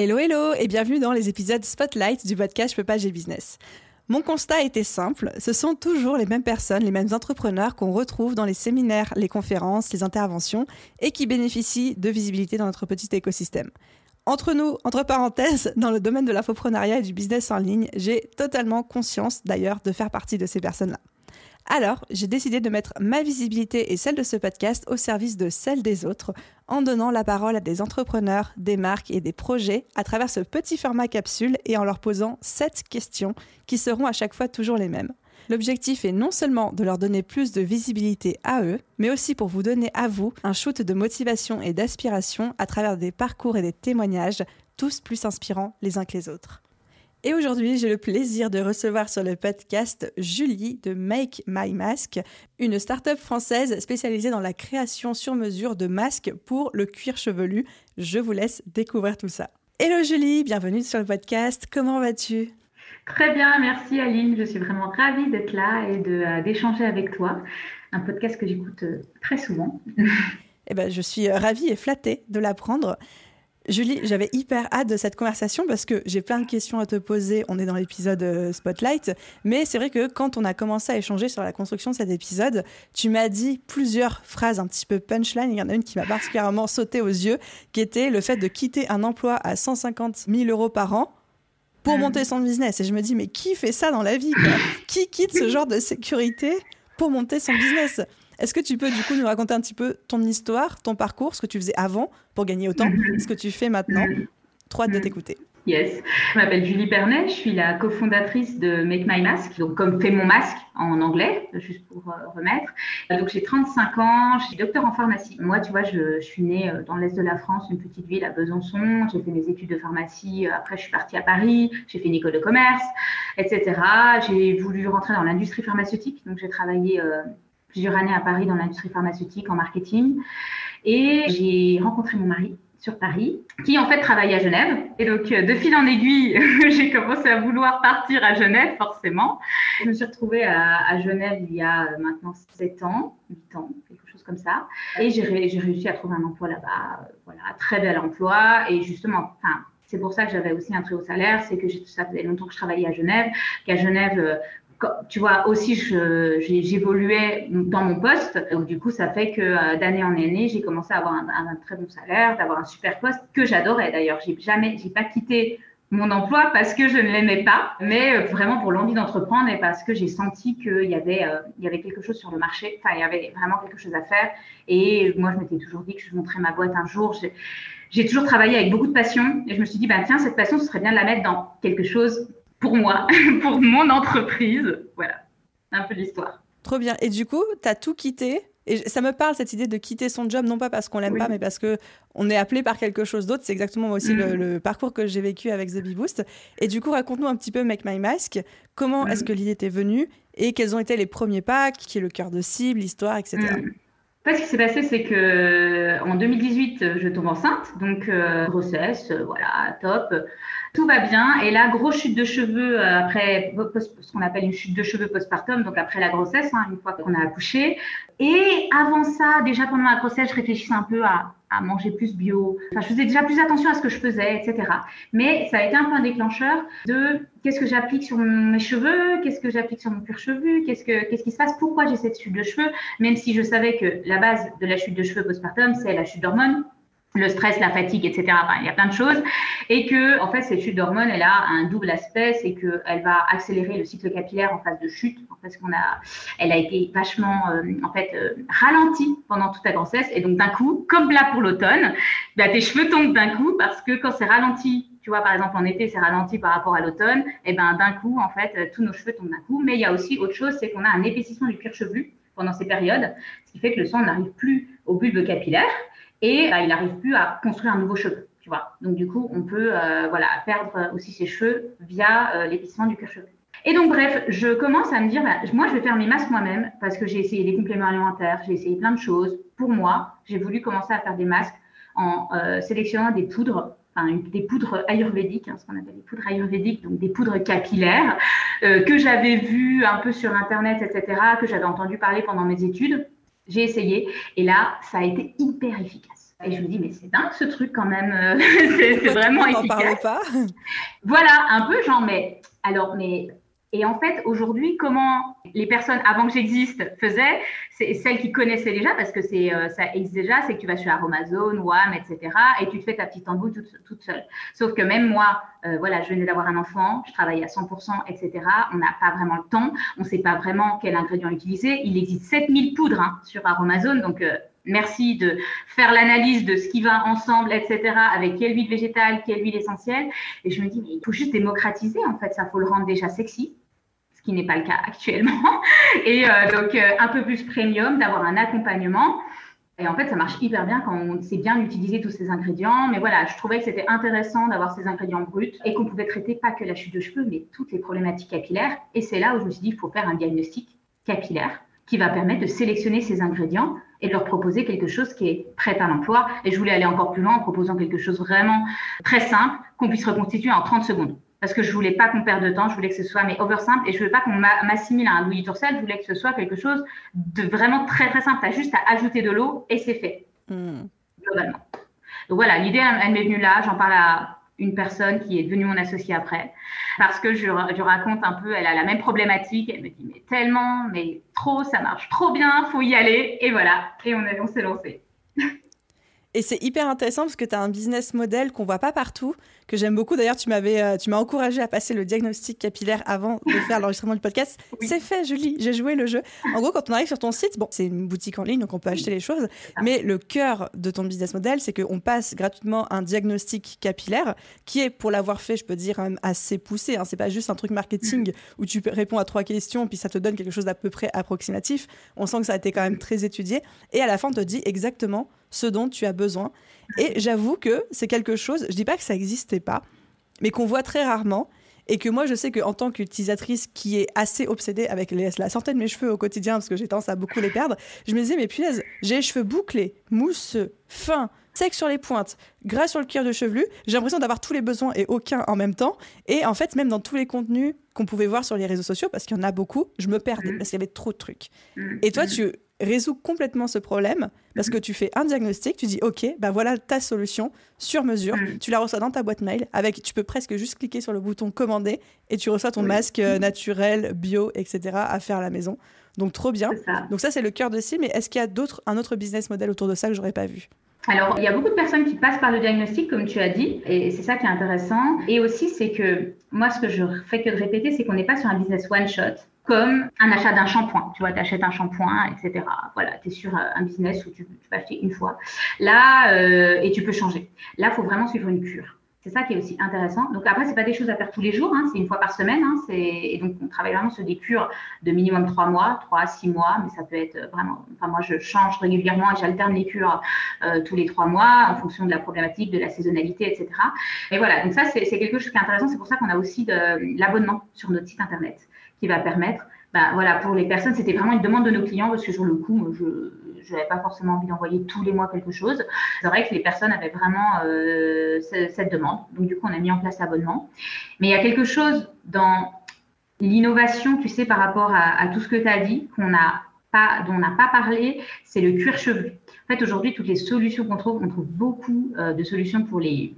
Hello hello et bienvenue dans les épisodes Spotlight du podcast Je peux pas, business. Mon constat était simple, ce sont toujours les mêmes personnes, les mêmes entrepreneurs qu'on retrouve dans les séminaires, les conférences, les interventions et qui bénéficient de visibilité dans notre petit écosystème. Entre nous, entre parenthèses, dans le domaine de l'infoprenariat et du business en ligne, j'ai totalement conscience d'ailleurs de faire partie de ces personnes-là. Alors, j'ai décidé de mettre ma visibilité et celle de ce podcast au service de celle des autres, en donnant la parole à des entrepreneurs, des marques et des projets à travers ce petit format capsule et en leur posant sept questions qui seront à chaque fois toujours les mêmes. L'objectif est non seulement de leur donner plus de visibilité à eux, mais aussi pour vous donner à vous un shoot de motivation et d'aspiration à travers des parcours et des témoignages, tous plus inspirants les uns que les autres. Et aujourd'hui, j'ai le plaisir de recevoir sur le podcast Julie de Make My Mask, une start-up française spécialisée dans la création sur mesure de masques pour le cuir chevelu. Je vous laisse découvrir tout ça. Hello Julie, bienvenue sur le podcast. Comment vas-tu? Très bien, merci Aline. Je suis vraiment ravie d'être là et euh, d'échanger avec toi. Un podcast que j'écoute euh, très souvent. eh ben, je suis euh, ravie et flattée de l'apprendre. Julie, j'avais hyper hâte de cette conversation parce que j'ai plein de questions à te poser. On est dans l'épisode Spotlight, mais c'est vrai que quand on a commencé à échanger sur la construction de cet épisode, tu m'as dit plusieurs phrases un petit peu punchline. Il y en a une qui m'a particulièrement sauté aux yeux, qui était le fait de quitter un emploi à 150 000 euros par an pour mm. monter son business. Et je me dis, mais qui fait ça dans la vie Qui quitte ce genre de sécurité pour monter son business? Est-ce que tu peux du coup nous raconter un petit peu ton histoire, ton parcours, ce que tu faisais avant pour gagner autant, ce que tu fais maintenant? Trop hâte de t'écouter. Yes. Je m'appelle Julie Pernet, je suis la cofondatrice de Make My Mask, donc comme fait mon masque en anglais, juste pour euh, remettre. Donc j'ai 35 ans, je suis docteur en pharmacie. Moi, tu vois, je, suis née euh, dans l'est de la France, une petite ville à Besançon. J'ai fait mes études de pharmacie. Euh, après, je suis partie à Paris. J'ai fait une école de commerce, etc. J'ai voulu rentrer dans l'industrie pharmaceutique. Donc j'ai travaillé plusieurs années à Paris dans l'industrie pharmaceutique en marketing. Et j'ai rencontré mon mari sur Paris, qui en fait travaille à Genève. Et donc, euh, de fil en aiguille, j'ai commencé à vouloir partir à Genève, forcément. Je me suis retrouvée à, Genève il y a euh, maintenant 7 ans, 8 ans, quelque chose comme ça. Et j'ai réussi à trouver un emploi là-bas. Euh, voilà, très bel emploi. Et justement, enfin, c'est pour ça que j'avais aussi un très haut salaire, c'est que ça faisait longtemps que je travaillais à Genève, qu'à Genève, tu vois, aussi, j'évoluais dans mon poste. Donc, du coup, ça fait que euh, d'année en année, j'ai commencé à avoir un, très bon salaire, d'avoir un super poste que j'adorais d'ailleurs. J'ai jamais, j'ai pas quitté mon emploi parce que je ne l'aimais pas, mais euh, vraiment pour l'envie d'entreprendre et parce que j'ai senti qu'il y avait, euh, il y avait quelque chose sur le marché. Enfin, il y avait vraiment quelque chose à faire. Et moi, je m'étais toujours dit que je montrais ma boîte un jour. J'ai toujours travaillé avec beaucoup de passion et je me suis dit, bah, tiens, cette passion, ce serait bien de la mettre dans quelque chose pour moi, pour mon entreprise. Voilà, un peu l'histoire. Trop bien. Et du coup, tu as tout quitté et ça me parle cette idée de quitter son job, non pas parce qu'on l'aime pas, mais parce que on est appelé par quelque chose d'autre. C'est exactement moi aussi le, mm. parcours que j'ai vécu avec The Bee Boost. Et du coup, raconte-nous un petit peu Make My Mask. Comment est-ce mm. que l'idée t'est venue et quels ont été les premiers pas, qui est le cœur de cible, l'histoire, etc. Mm. ce qui s'est passé, c'est que en 2018, je tombe enceinte, donc euh, grossesse, euh, voilà, top tout va bien. Et là, grosse chute de cheveux euh, après ce qu'on appelle une chute de cheveux postpartum, donc après la grossesse, hein, une fois qu'on a accouché. Et avant ça, déjà pendant la grossesse, je réfléchissais un peu à, manger plus bio. Enfin, je faisais déjà plus attention à ce que je faisais, etc. Mais ça a été un peu un déclencheur de qu'est-ce que j'applique sur mes cheveux, qu'est-ce que j'applique sur mon cuir chevelu, qu'est-ce que qu'est-ce qui se passe, pourquoi j'ai cette chute de cheveux, même si je savais que la base de la chute de cheveux postpartum, c'est la chute d'hormones le stress, la fatigue, etc. Il y a plein de choses. Et que, en fait, cette chute d'hormones, elle a un double aspect, c'est qu'elle va accélérer le cycle capillaire en phase de chute, parce qu'on a, elle a été vachement, euh, en fait, euh, ralentie pendant toute ta grossesse. Et donc, d'un coup, comme là pour l'automne, bah, tes cheveux tombent d'un coup, parce que quand c'est ralenti, tu vois, par exemple, en été, c'est ralenti par rapport à l'automne, et ben d'un coup, en fait, euh, tous nos cheveux tombent d'un coup. Mais il y a aussi autre chose, c'est qu'on a un épaississement du cuir chevelu pendant ces périodes, ce qui fait que le sang n'arrive plus au bulbe capillaire et bah, il n'arrive plus à construire un nouveau cheveu. tu vois. Donc du coup, on peut voilà perdre aussi ses cheveux via l'épaississement du cuir chevelu. Et donc, bref, je commence à me dire, bah, moi, je vais faire mes masques moi-même parce que j'ai essayé des compléments alimentaires, j'ai essayé plein de choses. Pour moi, j'ai voulu commencer à faire des masques en euh, sélectionnant des poudres, enfin, des poudres ayurvédiques, hein, ce qu'on appelle des poudres ayurvédiques, donc des poudres capillaires, euh, que j'avais vues un peu sur Internet, etc., que j'avais entendu parler pendant mes études. J'ai essayé et là, ça a été hyper efficace. Et je me dis, mais c'est dingue ce truc quand même, c'est vraiment efficace. Pas? Voilà, un peu genre, mais alors, mais et en fait, aujourd'hui, comment les personnes avant que j'existe faisaient, c'est celles qui connaissaient déjà, parce que c'est euh, ça existe déjà, c'est que tu vas sur Amazon, WAM, etc. et tu te fais ta petite embout toute, seule. Sauf que même moi, euh, voilà, je venais d'avoir un enfant, je travaille à 100%, etc. On n'a pas vraiment le temps, on ne sait pas vraiment quel ingrédient utiliser. Il existe 7000 poudres hein, sur Amazon, donc euh, merci de faire l'analyse de ce qui va ensemble, etc., avec quelle huile végétale, quelle huile essentielle. Et je me dis, mais il faut juste démocratiser, en fait, ça faut le rendre déjà sexy, ce qui n'est pas le cas actuellement. Et euh, donc, euh, un peu plus premium, d'avoir un accompagnement. Et en fait, ça marche hyper bien quand on sait bien utiliser tous ces ingrédients. Mais voilà, je trouvais que c'était intéressant d'avoir ces ingrédients bruts et qu'on pouvait traiter pas que la chute de cheveux, mais toutes les problématiques capillaires. Et c'est là où je me suis dit, il faut faire un diagnostic capillaire qui va permettre de sélectionner ces ingrédients et de leur proposer quelque chose qui est prêt à l'emploi. Et je voulais aller encore plus loin en proposant quelque chose vraiment très simple qu'on puisse reconstituer en 30 secondes. Parce que je voulais pas qu'on perde de temps, je voulais que ce soit mais over simple et je voulais pas qu'on m'assimile à un Louis Tourcel, je voulais que ce soit quelque chose de vraiment très très simple. Tu as juste à ajouter de l'eau et c'est fait. Hmm. Globalement. Donc voilà, l'idée elle m'est venue là, j'en parle à une personne qui est devenue mon associée après, parce que je, je, raconte un peu, elle a la même problématique, elle me dit mais tellement, mais trop, ça marche trop bien, faut y aller, et voilà, et on, on s'est lancé. Et c'est hyper intéressant parce que tu as un business model qu'on voit pas partout, que j'aime beaucoup. D'ailleurs, tu m'avais, euh, tu m'as encouragé à passer le diagnostic capillaire avant de faire l'enregistrement du podcast. C'est fait, Julie. J'ai joué le jeu. En gros, quand on arrive sur ton site, bon, c'est une boutique en ligne, donc on peut acheter les choses. Mais le cœur de ton business model, c'est qu'on passe gratuitement un diagnostic capillaire qui est, pour l'avoir fait, je peux dire, assez poussé. Hein. C'est pas juste un truc marketing où tu réponds à trois questions puis ça te donne quelque chose d'à peu près approximatif. On sent que ça a été quand même très étudié. Et à la fin, on te dit exactement ce dont tu as besoin. Et j'avoue que c'est quelque chose, je dis pas que ça n'existait pas, mais qu'on voit très rarement. Et que moi, je sais qu'en tant qu'utilisatrice qui est assez obsédée avec la santé de mes cheveux au quotidien, parce que j'ai tendance à beaucoup les perdre, je me disais, mais punaise, j'ai les cheveux bouclés, mousseux, fins, secs sur les pointes, gras sur le cuir de chevelu. J'ai l'impression d'avoir tous les besoins et aucun en même temps. Et en fait, même dans tous les contenus qu'on pouvait voir sur les réseaux sociaux, parce qu'il y en a beaucoup, je me perdais parce qu'il y avait trop de trucs. Mm. Et toi, mm. tu résout complètement ce problème parce que tu fais un diagnostic, tu dis OK, ben voilà ta solution sur mesure, mm. tu la reçois dans ta boîte mail avec tu peux presque juste cliquer sur le bouton commander et tu reçois ton masque euh, naturel, bio, etc. à faire à la maison. Donc trop bien. Donc ça c'est le cœur de cible, mais est-ce qu'il y a d'autres un autre business model autour de ça que j'aurais pas vu? Alors, il y a beaucoup de personnes qui passent par le diagnostic, comme tu as dit, et c'est ça qui est intéressant. Et aussi, c'est que moi, ce que je fais que de répéter, c'est qu'on n'est pas sur un business one shot comme un achat d'un shampoing. Tu vois, tu achètes un shampoing, etc. Voilà, tu es sur euh, un business où tu, vas acheter une fois. Là, euh, et tu peux changer. Là, il faut vraiment suivre une cure. C'est ça qui est aussi intéressant. Donc après, c'est pas des choses à faire tous les jours, hein, c'est une fois par semaine. Hein, et donc on travaille vraiment sur des cures de minimum trois mois, trois à six mois, mais ça peut être vraiment. Enfin moi, je change régulièrement et j'alterne les cures euh, tous les trois mois en fonction de la problématique, de la saisonnalité, etc. Et voilà. Donc ça, c'est quelque chose qui est intéressant. C'est pour ça qu'on a aussi de l'abonnement sur notre site internet qui va permettre, bah, voilà, pour les personnes, c'était vraiment une demande de nos clients parce que sur le coup, je n'avais pas forcément envie d'envoyer tous les mois quelque chose. C'est vrai que les personnes avaient vraiment euh, cette demande. Donc, du coup, on a mis en place l'abonnement. Mais il y a quelque chose dans l'innovation, tu sais, par rapport à, tout ce que tu as dit, qu'on pas, dont on n'a pas parlé, c'est le cuir chevelu. En fait, aujourd'hui, toutes les solutions qu'on trouve, on trouve beaucoup euh, de solutions pour les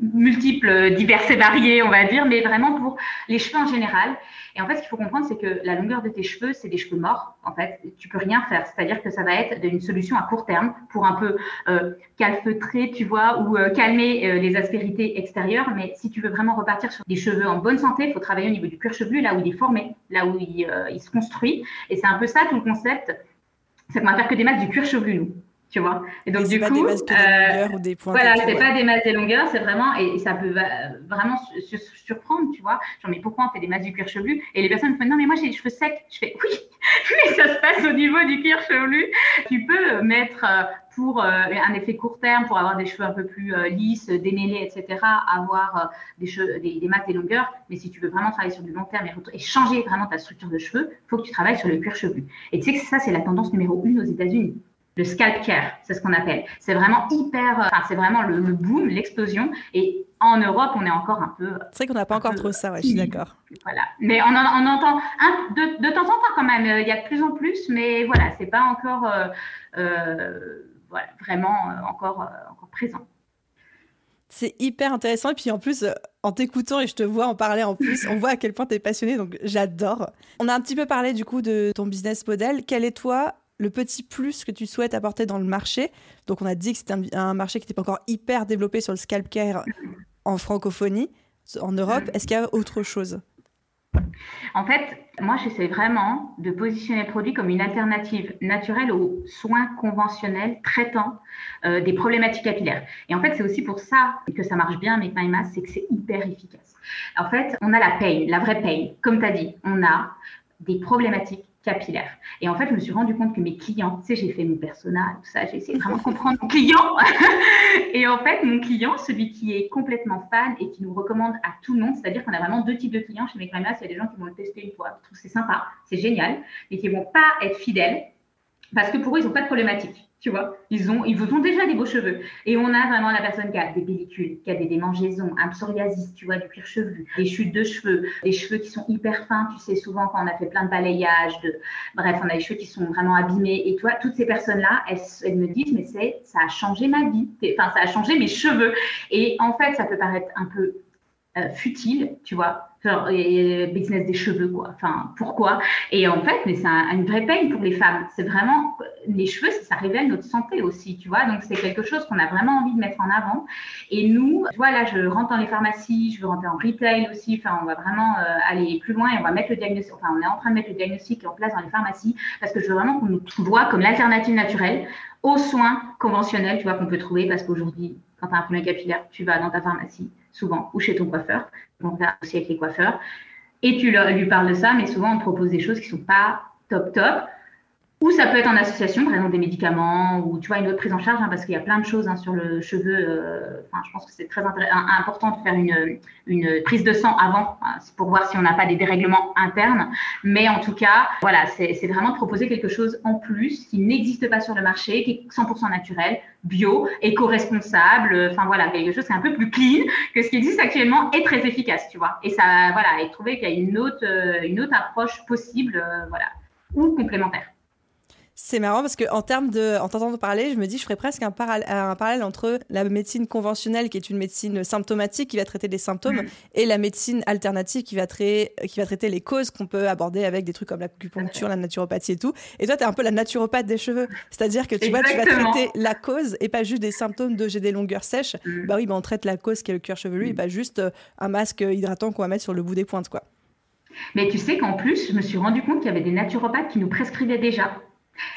multiples, diverses et variées, on va dire, mais vraiment pour les cheveux en général. Et en fait, ce qu'il faut comprendre, c'est que la longueur de tes cheveux, c'est des cheveux morts. En fait, tu peux rien faire. C'est-à-dire que ça va être une solution à court terme pour un peu euh, calfeutrer, tu vois, ou euh, calmer euh, les aspérités extérieures. Mais si tu veux vraiment repartir sur des cheveux en bonne santé, il faut travailler au niveau du cuir chevelu, là où il est formé, là où il, il se construit. Et c'est un peu ça tout le concept. C'est qu'on va faire que des masques du cuir chevelu, nous tu vois. Et donc, du pas coup, des masques de longueur ou des points. Voilà, c'est pas des masques de longueur, c'est vraiment, et, ça peut vraiment surprendre, tu vois. Genre, mais pourquoi on fait des masques du cuir chevelu? Et les personnes me font, non, mais moi j'ai les cheveux secs. Je fais, oui, mais ça se passe au niveau du cuir chevelu. Tu peux mettre euh, pour euh, un effet court terme, pour avoir des cheveux un peu plus euh, lisses, démêlés, etc., avoir des, cheveux, des, des masses, des longueurs. Mais si tu veux vraiment travailler sur du long terme et, changer vraiment ta structure de cheveux, il faut que tu travailles sur le cuir chevelu. Et tu sais que ça, c'est la tendance numéro une aux États-Unis le scalp care, c'est ce qu'on appelle. C'est vraiment hyper, enfin, c'est vraiment le, boom, l'explosion. Et en Europe, on est encore un peu. C'est vrai qu'on n'a pas encore trop ça, ouais, je suis d'accord. Voilà. Mais on, on entend un, de, de, temps en temps quand même. Il y a de plus en plus, mais voilà, c'est pas encore euh, euh, voilà, vraiment euh, encore, encore présent. C'est hyper intéressant. Et puis en plus, en t'écoutant et je te vois en parler en plus, on voit à quel point tu es passionné. Donc j'adore. On a un petit peu parlé du coup de ton business model. Quel est toi le petit plus que tu souhaites apporter dans le marché. Donc, on a dit que c'était un, marché qui n'était pas encore hyper développé sur le scalp care en francophonie, en Europe. Est-ce qu'il y a autre chose? En fait, moi, j'essaie vraiment de positionner le produit comme une alternative naturelle aux soins conventionnels traitant euh, des problématiques capillaires. Et en fait, c'est aussi pour ça que ça marche bien avec MyMass, c'est que c'est hyper efficace. En fait, on a la paye, la vraie paye. Comme tu as dit, on a des problématiques capillaire. Et en fait, je me suis rendu compte que mes clients, tu sais, j'ai fait mon persona, tout ça, j'ai essayé de comprendre mon client. et en fait, mon client, celui qui est complètement fan et qui nous recommande à tout le monde, c'est-à-dire qu'on a vraiment deux types de clients chez Meclamas. Il y a des gens qui vont le tester une fois, qui trouvent c'est sympa, c'est génial, mais qui vont pas être fidèles parce que pour eux, ils n'ont pas de problématique. Tu vois, ils, ont, ils ont déjà des beaux cheveux. Et on a vraiment la personne qui a des pellicules, qui a des démangeaisons, un psoriasis, tu vois, du cuir chevelu, des chutes de cheveux, des cheveux qui sont hyper fins, tu sais, souvent quand on a fait plein de balayages, de... bref, on a des cheveux qui sont vraiment abîmés. Et toi, toutes ces personnes-là, elles, elles, me disent, mais c'est, ça a changé ma vie, enfin, ça a changé mes cheveux. Et en fait, ça peut paraître un peu euh, futile, tu vois, business des cheveux, quoi. Enfin, pourquoi? Et en fait, mais c'est une vraie peine pour les femmes. C'est vraiment les cheveux, ça, révèle notre santé aussi, tu vois. Donc c'est quelque chose qu'on a vraiment envie de mettre en avant. Et nous, tu vois, là, je rentre dans les pharmacies, je veux rentrer en retail aussi. Enfin, on va vraiment euh, aller plus loin et on va mettre le diagnostic. Enfin, on est en train de mettre le diagnostic en place dans les pharmacies parce que je veux vraiment qu'on nous voit comme l'alternative naturelle aux soins conventionnels, tu vois, qu'on peut trouver parce qu'aujourd'hui, quand tu as un problème capillaire, tu vas dans ta pharmacie souvent, ou chez ton coiffeur. On va aussi avec les coiffeurs. Et tu lui parles de ça, mais souvent on propose des choses qui sont pas top top. Ou ça peut être en association, par exemple des médicaments, ou tu vois, une autre prise en charge, hein, parce qu'il y a plein de choses hein, sur le cheveu. Euh, enfin, je pense que c'est très important de faire une, une, prise de sang avant, hein, pour voir si on n'a pas des dérèglements internes. Mais en tout cas, voilà, c'est vraiment de proposer quelque chose en plus qui n'existe pas sur le marché, qui est 100% naturel, bio, éco-responsable. Enfin voilà, quelque chose qui est un peu plus clean que ce qui existe actuellement est très efficace, tu vois. Et ça, voilà, et trouver qu'il y a une autre, euh, une autre approche possible, euh, voilà, ou complémentaire. C'est marrant parce que en termes de, en t'entendant parler, je me dis, je ferais presque un, un, parallèle entre la médecine conventionnelle, qui est une médecine symptomatique qui va traiter des symptômes, mm. et la médecine alternative qui va, traiter, qui va traiter les causes qu'on peut aborder avec des trucs comme l'acupuncture, la naturopathie et tout. Et toi, tu es un peu la naturopathe des cheveux. C'est-à-dire que tu vois, tu vas traiter la cause et pas juste des symptômes de j'ai des longueurs sèches. Mm. Bah oui, bah on traite la cause qui est le cuir chevelu et mm. pas juste euh, un masque hydratant qu'on va mettre sur le bout des pointes, quoi. Mais tu sais qu'en plus, je me suis rendu compte qu'il y avait des naturopathes qui nous prescrivaient déjà.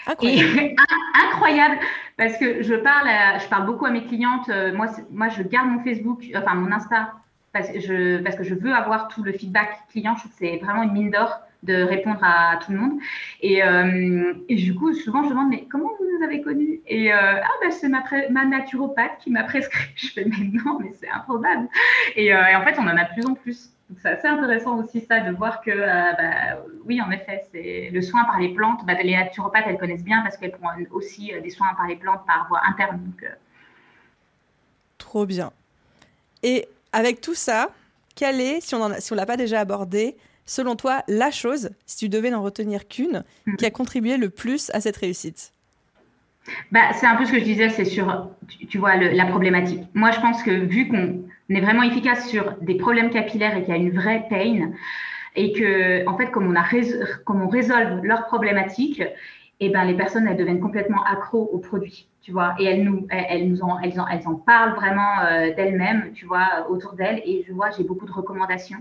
Incroyable. parce que je parle, je parle beaucoup à mes clientes. Euh, moi, moi, je garde mon Facebook, enfin mon Insta, parce que je, parce que je veux avoir tout le feedback client. Je trouve que c'est vraiment une mine d'or de répondre à tout le monde. Et, euh, et, du coup, souvent, je demande, mais comment vous nous avez connus? Et euh, ah, ben, c'est ma, ma, naturopathe qui m'a prescrit. Je fais, mais non, mais c'est improbable. Et, et, en fait, on en a de plus en plus. Donc c'est assez intéressant aussi ça de voir que, euh, bah, oui, en effet, c'est le soin par les plantes. Bah, les naturopathes, elles connaissent bien parce qu'elles font aussi euh, des soins par les plantes par voie interne. Donc, euh. Trop bien. Et avec tout ça, quelle est, si on ne si l'a pas déjà abordé, selon toi, la chose, si tu devais n'en retenir qu'une, mm. qui a contribué le plus à cette réussite? Bah, C'est un peu ce que je disais, c'est sur, tu, vois, la problématique. Moi, je pense que vu qu'on est vraiment efficace sur des problèmes capillaires et qu'il y a une vraie pain, et que, en fait, comme on, a comme on résolve leurs problématiques, et eh ben, les personnes, elles deviennent complètement accros aux produits, tu vois, et elles nous, elles, nous en, elles, en, elles en parlent vraiment euh, d'elles-mêmes, tu vois, autour d'elles, et je vois, j'ai beaucoup de recommandations,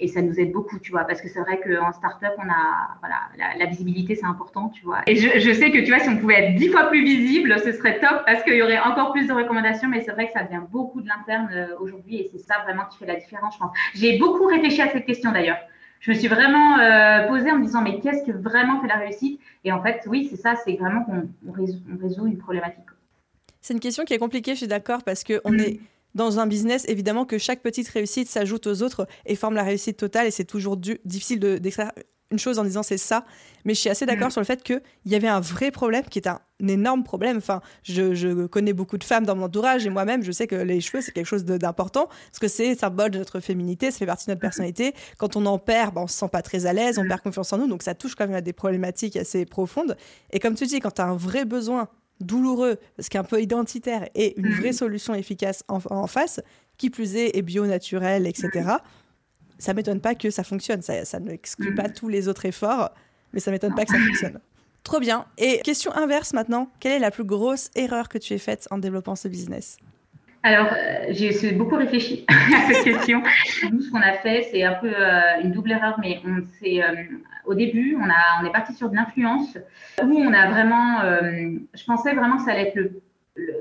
et ça nous aide beaucoup, tu vois, parce que c'est vrai qu'en startup, on a, voilà, la, visibilité, c'est important, tu vois, et je, je, sais que, tu vois, si on pouvait être dix fois plus visible, ce serait top, parce qu'il y aurait encore plus de recommandations, mais c'est vrai que ça vient beaucoup de l'interne euh, aujourd'hui, et c'est ça vraiment qui fait la différence, je pense. J'ai beaucoup réfléchi à cette question, d'ailleurs je me suis vraiment euh, posée en me disant mais qu'est-ce que vraiment fait la réussite? Et en fait, oui, c'est ça, c'est vraiment qu'on résout, une problématique. C'est une question qui est compliquée, je suis d'accord, parce qu'on mm. est dans un business, évidemment que chaque petite réussite s'ajoute aux autres et forme la réussite totale, et c'est toujours difficile d'extraire une chose en disant c'est ça, mais je suis assez d'accord mm. sur le fait qu'il y avait un vrai problème qui est un, énorme problème. Enfin, je, connais beaucoup de femmes dans mon entourage et moi-même, je sais que les cheveux, c'est quelque chose d'important parce que c'est symbole de notre féminité, ça fait partie de notre personnalité. Quand on en perd, ben, on se sent pas très à l'aise, on mm. perd confiance en nous, donc ça touche quand même à des problématiques assez profondes. Et comme tu dis, quand tu as un vrai besoin douloureux, ce qui est un peu identitaire, et une vraie mm. solution efficace en, en face, qui plus est, est bio, naturel, etc., ça m'étonne pas que ça fonctionne. Ça, ça n'exclut pas tous les autres efforts, mais ça m'étonne pas que ça fonctionne. Trop bien. Et question inverse maintenant, quelle est la plus grosse erreur que tu aies faite en développant ce business? Alors, euh, j'ai beaucoup réfléchi à cette question. Nous, ce qu'on a fait, c'est un peu euh, une double erreur, mais on euh, au début, on, a, on est parti sur de l'influence où on a vraiment, je pensais vraiment que ça allait être le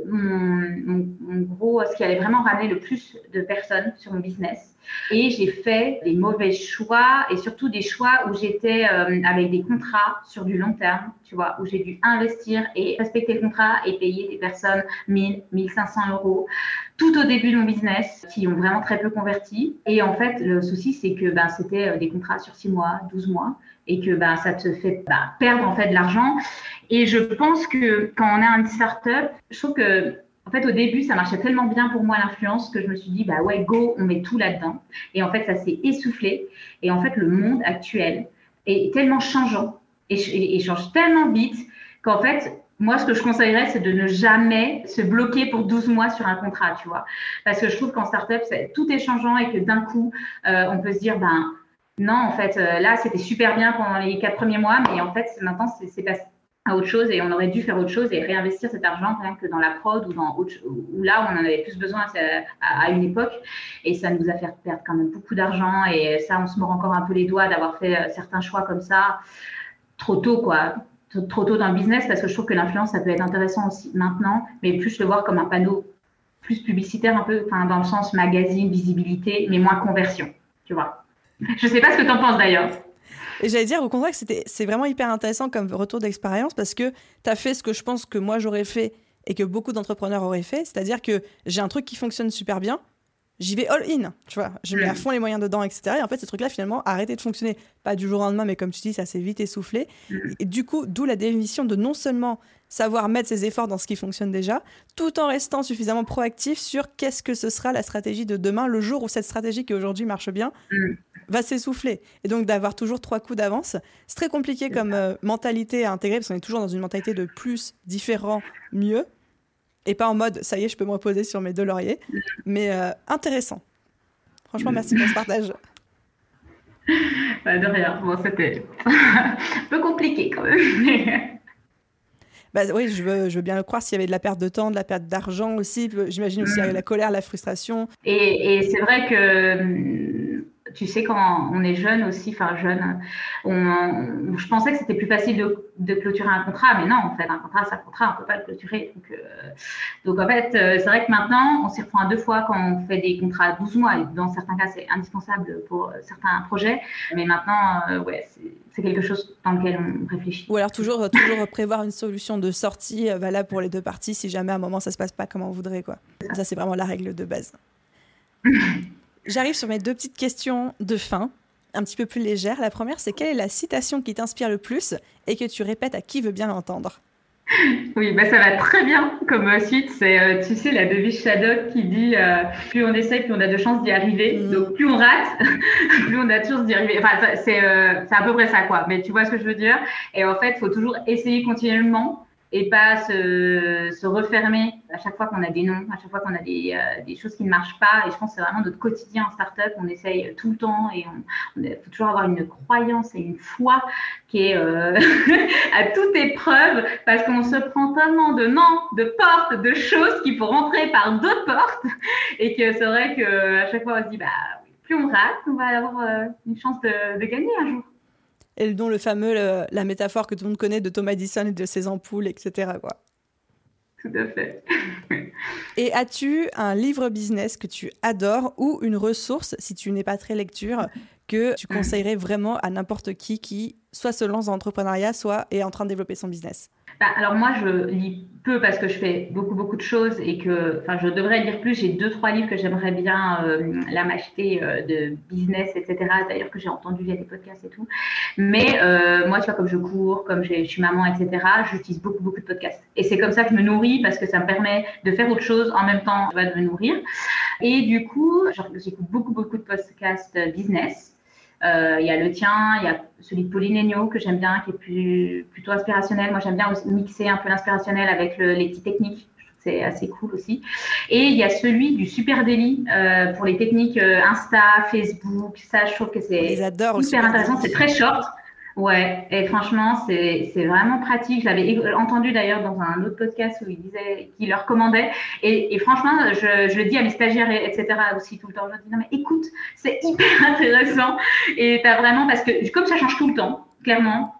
mon, gros, ce qui allait vraiment ramener le plus de personnes sur mon business. Et j'ai fait des mauvais choix et surtout des choix où j'étais euh, avec des contrats sur du long terme, tu vois, où j'ai dû investir et respecter le contrat et payer des personnes 1000, 1500 euros tout au début de mon business qui ont vraiment très peu converti. Et en fait, le souci, c'est que ben, c'était euh, des contrats sur 6 mois, 12 mois et que ben, ça te fait ben, perdre en fait de l'argent. Et je pense que quand on a une startup, je trouve que en fait, au début, ça marchait tellement bien pour moi l'influence que je me suis dit, bah ouais, go, on met tout là-dedans. Et en fait, ça s'est essoufflé. Et en fait, le monde actuel est tellement changeant et, change tellement vite qu'en fait, moi, ce que je conseillerais, c'est de ne jamais se bloquer pour 12 mois sur un contrat, tu vois. Parce que je trouve qu'en startup, tout est changeant et que d'un coup, euh, on peut se dire, ben non, en fait, euh, là, c'était super bien pendant les quatre premiers mois, mais en fait, maintenant, c'est passé à autre chose et on aurait dû faire autre chose et réinvestir cet argent rien que dans la prod ou dans autre, où là on en avait plus besoin à, une époque. Et ça nous a fait perdre quand même beaucoup d'argent et ça on se mord encore un peu les doigts d'avoir fait euh, certains choix comme ça trop tôt quoi. Trop tôt dans le business parce que je trouve que l'influence ça peut être intéressant aussi maintenant mais plus le voir comme un panneau plus publicitaire un peu enfin dans le sens magazine visibilité mais moins conversion tu vois je sais pas ce que tu en penses d'ailleurs et j'allais dire, au contraire, que c'est vraiment hyper intéressant comme retour d'expérience parce que tu as fait ce que je pense que moi j'aurais fait et que beaucoup d'entrepreneurs auraient fait. C'est-à-dire que j'ai un truc qui fonctionne super bien, j'y vais all-in, tu vois. Je mets à fond les moyens dedans, etc. Et en fait, ce truc-là, finalement, a arrêté de fonctionner. Pas du jour au lendemain, mais comme tu dis, ça s'est vite essoufflé. Et du coup, d'où la définition de non seulement savoir mettre ses efforts dans ce qui fonctionne déjà, tout en restant suffisamment proactif sur qu'est-ce que ce sera la stratégie de demain, le jour où cette stratégie qui aujourd'hui marche bien va s'essouffler. Et donc d'avoir toujours trois coups d'avance, c'est très compliqué comme euh, mentalité à intégrer, parce qu'on est toujours dans une mentalité de plus, différent, mieux, et pas en mode ça y est, je peux me reposer sur mes deux lauriers, mais euh, intéressant. Franchement, merci pour ce partage. Bah, de rien, bon, c'était un peu compliqué quand même. Bah, oui, je veux, je veux bien le croire s'il y avait de la perte de temps, de la perte d'argent aussi. J'imagine aussi mm. la colère, la frustration. Et, et c'est vrai que tu sais, quand on est jeune aussi, enfin jeune, on, je pensais que c'était plus facile de, de, clôturer un contrat, mais non, en fait, un contrat, c'est un contrat, on ne peut pas le clôturer. Donc, euh, donc en fait, euh, c'est vrai que maintenant, on s'y reprend à deux fois quand on fait des contrats à 12 mois, et dans certains cas, c'est indispensable pour certains projets, mais maintenant, euh, ouais, c'est quelque chose dans lequel on réfléchit. Ou alors toujours, toujours prévoir une solution de sortie valable pour les deux parties si jamais à un moment ça se passe pas comme on voudrait. Quoi. Ça, c'est vraiment la règle de base. J'arrive sur mes deux petites questions de fin, un petit peu plus légères. La première, c'est quelle est la citation qui t'inspire le plus et que tu répètes à qui veut bien l'entendre? Oui, bah ça va très bien comme euh, suite. C'est, euh, tu sais, la devise Shadok qui dit euh, plus on essaye, plus on a de chances d'y arriver. Mm. Donc plus on rate, plus on a de chances d'y arriver. Enfin, c'est, c'est à peu près ça, quoi. Mais tu vois ce que je veux dire? Et en fait, il faut toujours essayer continuellement et pas se, se, refermer à chaque fois qu'on a des noms, à chaque fois qu'on a des, euh, des, choses qui ne marches pas. Et je pense que c'est vraiment notre quotidien en startup. On essaye tout le temps et on, faut toujours avoir une croyance et une foi qui est euh, à toute épreuve parce qu'on se prend tellement de noms, de portes, de choses qui faut rentrer par d'autres portes et que c'est vrai qu'à chaque fois on se dit bah plus on rate, on va avoir euh, une chance de, de gagner un jour et dont le fameux, la métaphore que tout le monde connaît de Thomas Edison et de ses ampoules, etc. Quoi. Tout à fait. et as-tu un livre business que tu adores ou une ressource, si tu n'es pas très lecture, que tu conseillerais vraiment à n'importe qui qui soit se lance dans l'entrepreneuriat, soit est en train de développer son business? Bah, alors moi, je lis peu parce que je fais beaucoup, beaucoup de choses et que, enfin, je devrais lire plus. J'ai deux, trois livres que j'aimerais bien euh, là m'acheter euh, de business, etc. D'ailleurs, que j'ai entendu via des podcasts et tout. Mais euh, moi, tu vois, comme je cours, comme je suis maman, etc., j'utilise beaucoup, beaucoup de podcasts. Et c'est comme ça que je me nourris parce que ça me permet de faire autre chose en même temps, de me nourrir. Et du coup, j'écoute beaucoup, beaucoup de podcasts business. Euh, il y a le tien, il y a celui de Pauline que j'aime bien, qui est plus, plutôt inspirationnel. Moi, j'aime bien mixer un peu l'inspirationnel avec les petits techniques. C'est assez cool aussi. Et il y a celui du Super Daily euh, pour les techniques euh, Insta, Facebook. Ça, je trouve que c'est super intéressant. C'est très short. Ouais, et franchement, c'est vraiment pratique. Je l'avais entendu d'ailleurs dans un autre podcast où il disait qu'il le recommandait. Et, franchement, je, je, le dis à mes stagiaires, etc. aussi tout le temps. Je leur dis non, mais écoute, c'est hyper intéressant. Et tu as vraiment, parce que comme ça change tout le temps, clairement,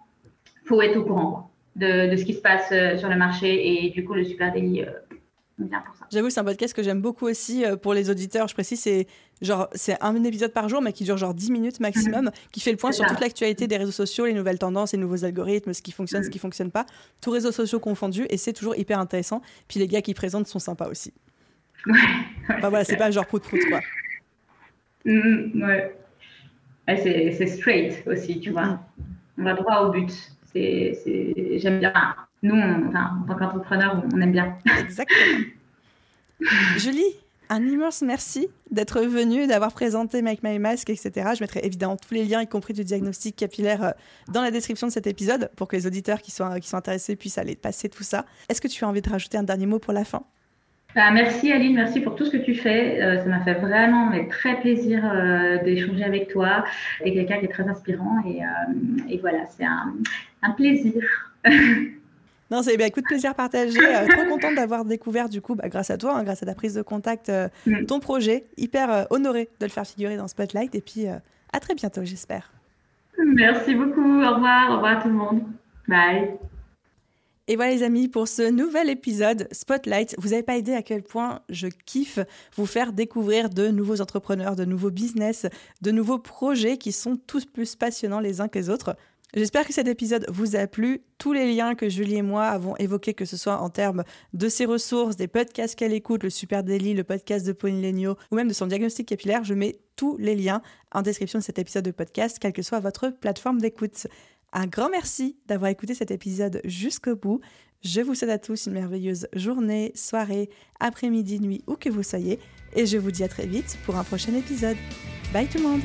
faut être au courant de, de, ce qui se passe euh, sur le marché. Et du coup, le Super J'avoue, c'est un podcast que j'aime beaucoup aussi euh, pour les auditeurs. Je précise, c'est genre c'est un épisode par jour, mais qui dure genre 10 minutes maximum, mhm. qui fait le point sur toute l'actualité des réseaux sociaux, les nouvelles tendances, les nouveaux algorithmes, ce qui fonctionne, ce qui fonctionne pas, tous réseaux sociaux confondus, et c'est toujours hyper intéressant. Puis les gars qui présentent sont sympas aussi. Ouais. Enfin voilà, c'est pas genre prout prout quoi. Mm, ouais. c'est straight aussi, tu vois. On va droit au but. J'aime bien nous, on, enfin, en tant qu'entrepreneur, on aime bien. Exactement. Julie, un immense merci d'être venue, d'avoir présenté Make My Mask, etc. Je mettrai évidemment tous les liens, y compris du diagnostic capillaire, euh, dans la description de cet épisode pour que les auditeurs qui sont, qui sont intéressés puissent aller passer tout ça. Est-ce que tu as envie de rajouter un dernier mot pour la fin? Bah, merci Aline, merci pour tout ce que tu fais. Euh, ça m'a fait vraiment mais, très plaisir euh, d'échanger avec toi. et quelqu'un qui est très inspirant et, et voilà, c'est un, un plaisir. Non, c'est bien, écoute, plaisir partagé. Euh, trop contente d'avoir découvert, du coup, bah, grâce à toi, hein, grâce à ta prise de contact, euh, mm. ton projet. Hyper euh, honoré de le faire figurer dans Spotlight. Et puis, à très bientôt, j'espère. Merci beaucoup. Au revoir. Au revoir à tout le monde. Bye. Et voilà les amis, pour ce nouvel épisode Spotlight, vous n'avez pas idée à quel point je kiffe vous faire découvrir de nouveaux entrepreneurs, de nouveaux business, de nouveaux projets qui sont tous plus passionnants les uns que les autres. J'espère que cet épisode vous a plu. Tous les liens que Julie et moi avons évoqués, que ce soit en termes de ses ressources, des podcasts qu'elle écoute, le Super Daily, le podcast de Pauline Legno, ou même de son diagnostic capillaire, je mets tous les liens en description de cet épisode de podcast, quelle que soit votre plateforme d'écoute. Un grand merci d'avoir écouté cet épisode jusqu'au bout. Je vous souhaite à tous une merveilleuse journée, soirée, après-midi, nuit, où que vous soyez. Et je vous dis à très vite pour un prochain épisode. Bye tout le monde